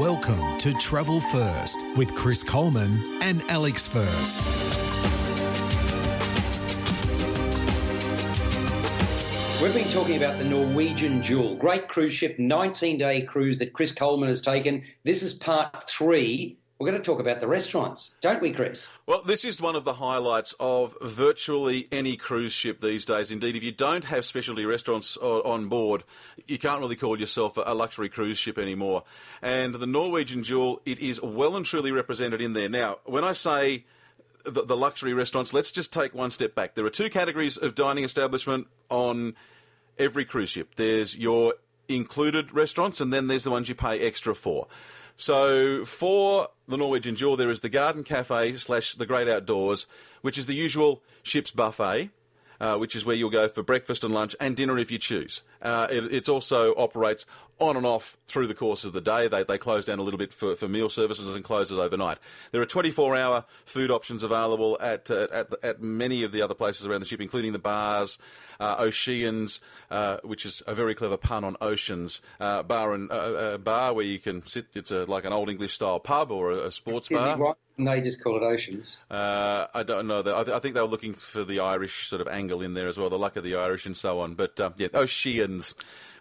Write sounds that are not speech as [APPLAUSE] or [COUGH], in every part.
Welcome to Travel First with Chris Coleman and Alex First. We've been talking about the Norwegian Jewel, great cruise ship, 19 day cruise that Chris Coleman has taken. This is part three. We're going to talk about the restaurants, don't we, Chris? Well, this is one of the highlights of virtually any cruise ship these days. Indeed, if you don't have specialty restaurants on board, you can't really call yourself a luxury cruise ship anymore. And the Norwegian Jewel, it is well and truly represented in there. Now, when I say the, luxury restaurants, let's just take one step back. There are two categories of dining establishment on every cruise ship. There's your included restaurants, and then there's the ones you pay extra for. So for the Norwegian Jewel, there is the Garden Cafe slash the Great Outdoors, which is the usual ship's buffet. Uh, which is where you'll go for breakfast and lunch and dinner if you choose. Uh, it, it, also operates on and off through the course of the day. They, they close down a little bit for, for meal services and close it overnight. There are 24 hour food options available at, uh, at, at many of the other places around the ship, including the bars, uh, O'Sheehan's, uh, which is a very clever pun on oceans, uh, bar and uh, uh, bar where you can sit. It's a, like an old English style pub or a, a sports Excuse bar. Me, why didn't they just call it Oceans? Uh, I don't know. I, th- I, think they were looking for the Irish sort of angle in there as well, the luck of the Irish and so on. But yeah, O'Sheehan's,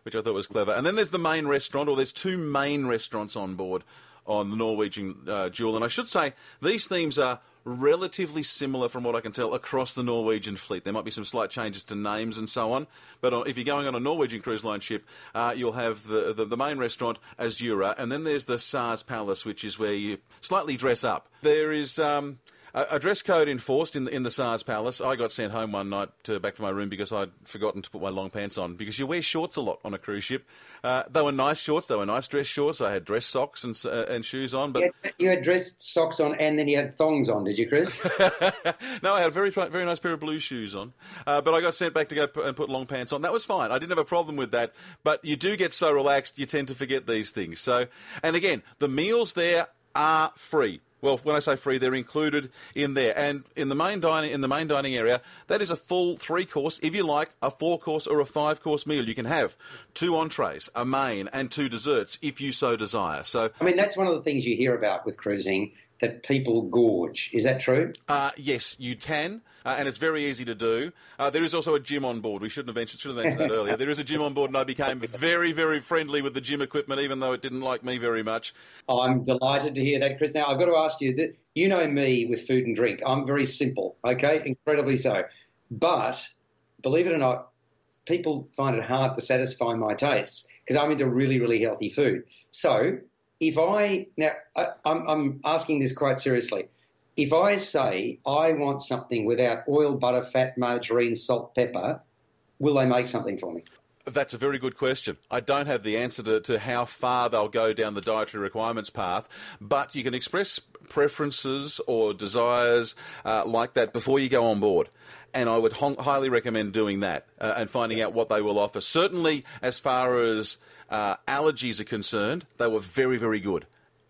which I thought was clever. And then there's the main restaurant, or there's two main restaurants on board on the Norwegian Jewel. And I should say these themes are relatively similar from what I can tell across the Norwegian fleet. There might be some slight changes to names and so on, but if you're going on a Norwegian cruise line ship, uh, you'll have the, the, the main restaurant Azura, and then there's the Tsar's Palace, which is where you slightly dress up. There is. Um, a dress code enforced in the, in the Tsar's Palace. I got sent home one night to, back to my room because I'd forgotten to put my long pants on because you wear shorts a lot on a cruise ship. Uh, they were nice shorts. They were nice dress shorts. I had dress socks and uh, and shoes on. But you had, you had dress socks on and then you had thongs on. Did you, Chris? [LAUGHS] no, I had a very very nice pair of blue shoes on. Uh, but I got sent back to go and put long pants on. That was fine. I didn't have a problem with that. But you do get so relaxed, you tend to forget these things. So, and again, the meals there are free. Well, when I say free, they're included in there. And in the main dining in the main dining area, that is a full three course. If you like a four course or a five course meal, you can have two entrees, a main, and two desserts if you so desire. So, I mean, that's one of the things you hear about with cruising that people gorge. Is that true? Uh, yes, you can uh, and it's very easy to do. Uh, there is also a gym on board. We shouldn't have mentioned, should have mentioned that earlier. There is a gym on board, and I became very, very friendly with the gym equipment, even though it didn't like me very much. I'm delighted to hear that, Chris. Now, I've got to ask you that you know me with food and drink. I'm very simple, okay? Incredibly so. But believe it or not, people find it hard to satisfy my tastes because I'm into really, really healthy food. So if I now I, I'm, I'm asking this quite seriously if I say I want something without oil, butter, fat, margarine, salt, pepper, will they make something for me? That's a very good question. I don't have the answer to, to, how far they'll go down the dietary requirements path, but you can express preferences or desires uh, like that before you go on board. And I would hon- highly recommend doing that uh, and finding out what they will offer. Certainly, as far as uh, allergies are concerned, they were very, very good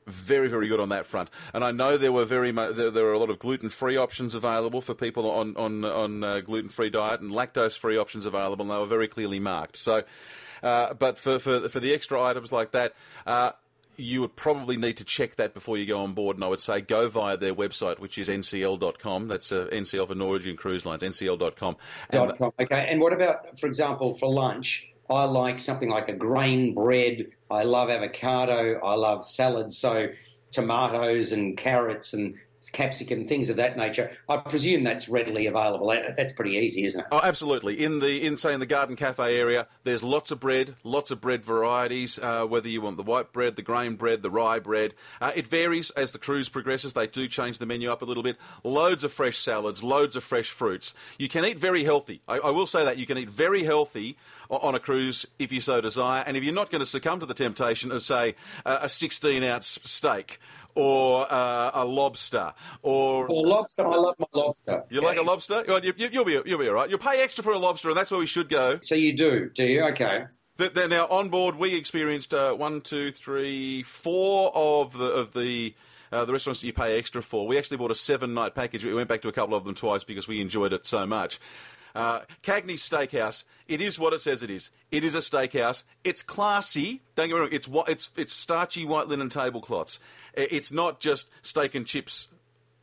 very, very good on that front. And I know there were very there, there were a lot of gluten free options available for people on on on uh, gluten free diet and lactose free options available, and they were very clearly marked. So, uh, but for, for for the extra items like that. You would probably need to check that before you go on board, and I would say go via their website, which is ncl.com. That's uh, NCL for Norwegian Cruise Lines, ncl.com. And, .com. Okay, and what about, for example, for lunch? I like something like a grain bread. I love avocado. I love salads. So tomatoes and carrots and capsicum, things of that nature. I presume that's readily available. That's pretty easy, isn't it? Oh, absolutely. In the in say in the Garden Cafe area, there's lots of bread, lots of bread varieties. Uh, whether you want the white bread, the grain bread, the rye bread, uh, it varies as the cruise progresses. They do change the menu up a little bit. Loads of fresh salads, loads of fresh fruits. You can eat very healthy. I, I will say that you can eat very healthy on a cruise if you so desire. And if you're not going to succumb to the temptation of, say, a 16 ounce steak or uh, a lobster or well, lobster. I love my lobster. You like a lobster? Well, you, will be you'll be all right. You'll pay extra for a lobster, and that's where we should go. So you do, do you? Okay. The, the, now on board, we experienced uh, one, two, three, four of the of the. Uh, the restaurants that you pay extra for. We actually bought a seven night package. We went back to a couple of them twice because we enjoyed it so much. Uh, Steakhouse, it is what it says it is. It is a steakhouse. It's classy. Don't get me wrong. It's it's it's starchy white linen tablecloths. It's not just steak and chips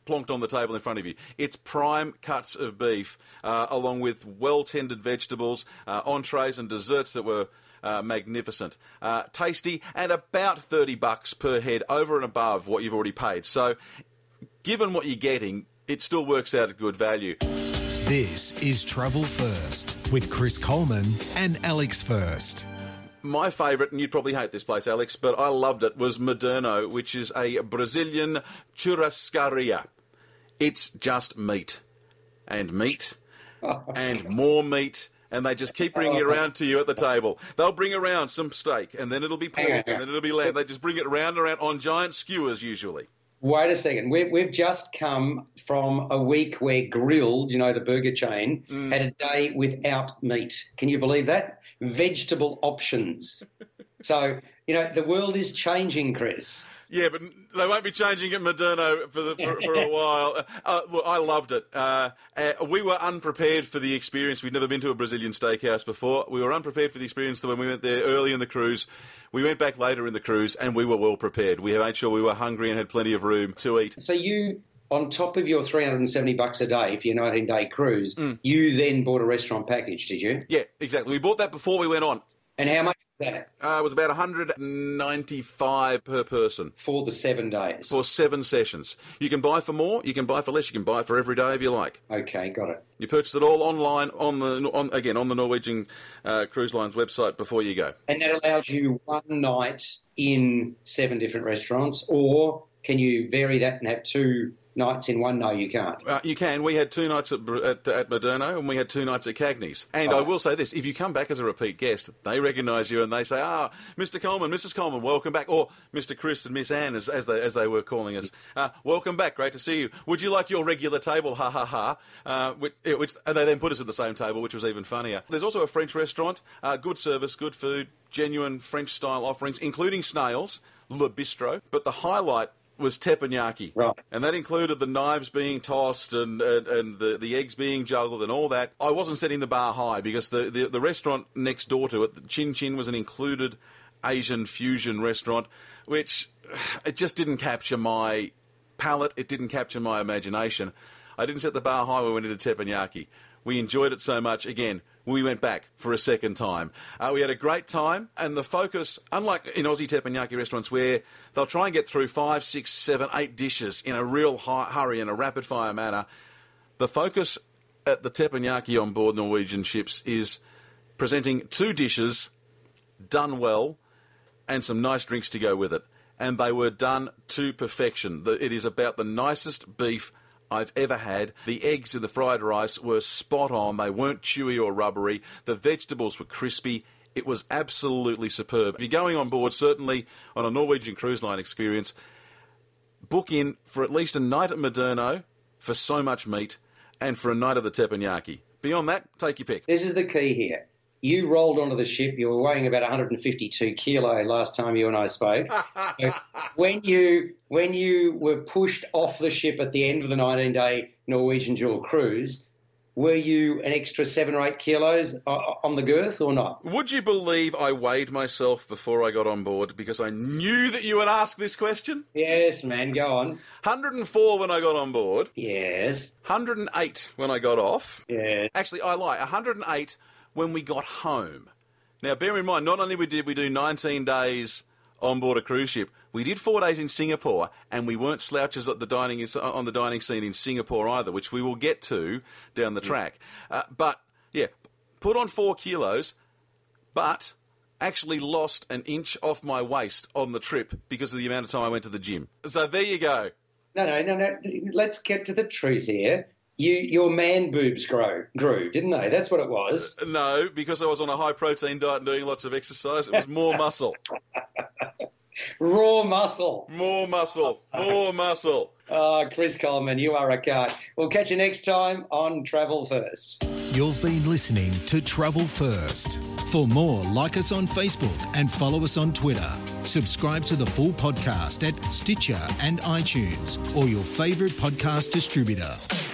plonked on the table in front of you. It's prime cuts of beef, uh, along with well tended vegetables, uh, entrees, and desserts that were. Uh, magnificent, uh, tasty, and about thirty bucks per head over and above what you've already paid. So, given what you're getting, it still works out at good value. This is Travel First with Chris Coleman and Alex First. My favourite, and you'd probably hate this place, Alex, but I loved it, was Moderno, which is a Brazilian churrascaria. It's just meat and meat [LAUGHS] and more meat. And they just keep bringing it oh. around to you at the table. They'll bring around some steak, and then it'll be pork, and then it'll be lamb. They just bring it round and around on giant skewers, usually. Wait a second. We've, we've just come from a week where Grill'd, you know, the burger chain, Mm. had a day without meat. Can you believe that? Vegetable options. [LAUGHS] so, you know, the world is changing, Chris. Yeah, but they won't be changing it Moderno for, the, for, for a [LAUGHS] while. Uh, look, I loved it. Uh, uh, we were unprepared for the experience. We'd never been to a Brazilian steakhouse before. We were unprepared for the experience when we went there early in the cruise. We went back later in the cruise, and we were well prepared. We made sure we were hungry and had plenty of room to eat. So you, on top of your 370 bucks a day for your 19 day cruise, Mm. you then bought a restaurant package, did you? Yeah, exactly. We bought that before we went on. And how much that Uh, it was about 195 per person. for the seven days? For seven sessions. You can buy for more, you can buy for less, you can buy for every day if you like. Okay, got it. You purchase it all online on the on, again on the Norwegian uh, Cruise Lines website before you go. And that allows you one night in seven different restaurants, or can you vary that and have two nights in one? No, you can't. Uh, you can. We had two nights at, at, at Moderno and we had two nights at Cagney's. And I Oh. will say this: if you come back as a repeat guest, they recognise you and they say, "Ah, Mr. Coleman, Mrs. Coleman, welcome back," or Mr. Chris and Miss Anne, as, as they as they were calling us, uh, "Welcome back, great to see you. Would you like your regular table?" Ha ha ha. Uh, which, which and they then put us at the same table, which was even funnier. There's also a French restaurant, uh, good service, good food, genuine French style offerings, including snails, Le Bistro. But the highlight was teppanyaki. Right. And that included the knives being tossed and, and, and the, the eggs being juggled and all that. I wasn't setting the bar high because the, the, the restaurant next door to it, the Chin Chin, was an included Asian fusion restaurant, which [SIGHS] it just didn't capture my palate. It didn't capture my imagination. I didn't set the bar high when we went into teppanyaki. We enjoyed it so much. Again, we went back for a second time. Uh, we had a great time, and the focus, unlike in Aussie teppanyaki restaurants where they'll try and get through five, six, seven, eight dishes in a real hurry in a rapid fire manner, the focus at the teppanyaki on board Norwegian ships is presenting two dishes done well and some nice drinks to go with it. And they were done to perfection. It is about the nicest beef I've ever had. The eggs in the fried rice were spot on. They weren't chewy or rubbery. The vegetables were crispy. It was absolutely superb. If you're going on board, certainly on a Norwegian cruise line experience, book in for at least a night at Moderno for so much meat and for a night of the teppanyaki. Beyond that, take your pick. This is the key here. You rolled onto the ship. You were weighing about 152 kilo last time you and I spoke. [LAUGHS] So when you when you were pushed off the ship at the end of the 19-day Norwegian Jewel cruise, were you an extra seven or eight kilos on the girth or not? Would you believe I weighed myself before I got on board because I knew that you would ask this question? Yes, man. Go on. 104 when I got on board, Yes. 108 when I got off. Yeah. Actually, I lie, 108 when we got home. Now, bear in mind, not only did we do 19 days on board a cruise ship, we did four days in Singapore, and we weren't slouches at the dining on the dining scene in Singapore either, which we will get to down the track. Uh, but yeah, put on four kilos, but actually lost an inch off my waist on the trip because of the amount of time I went to the gym. So there you go. No, no, no, no. Let's get to the truth here. You, your man boobs grow, grew, didn't they? That's what it was. Uh, no, because I was on a high protein diet and doing lots of exercise, it was more muscle. [LAUGHS] Raw muscle. More muscle. More muscle. Oh, [LAUGHS] Chris Coleman, you are a car. We'll catch you next time on Travel First. You've been listening to Travel First. For more, like us on Facebook and follow us on Twitter. Subscribe to the full podcast at Stitcher and iTunes or your favourite podcast distributor.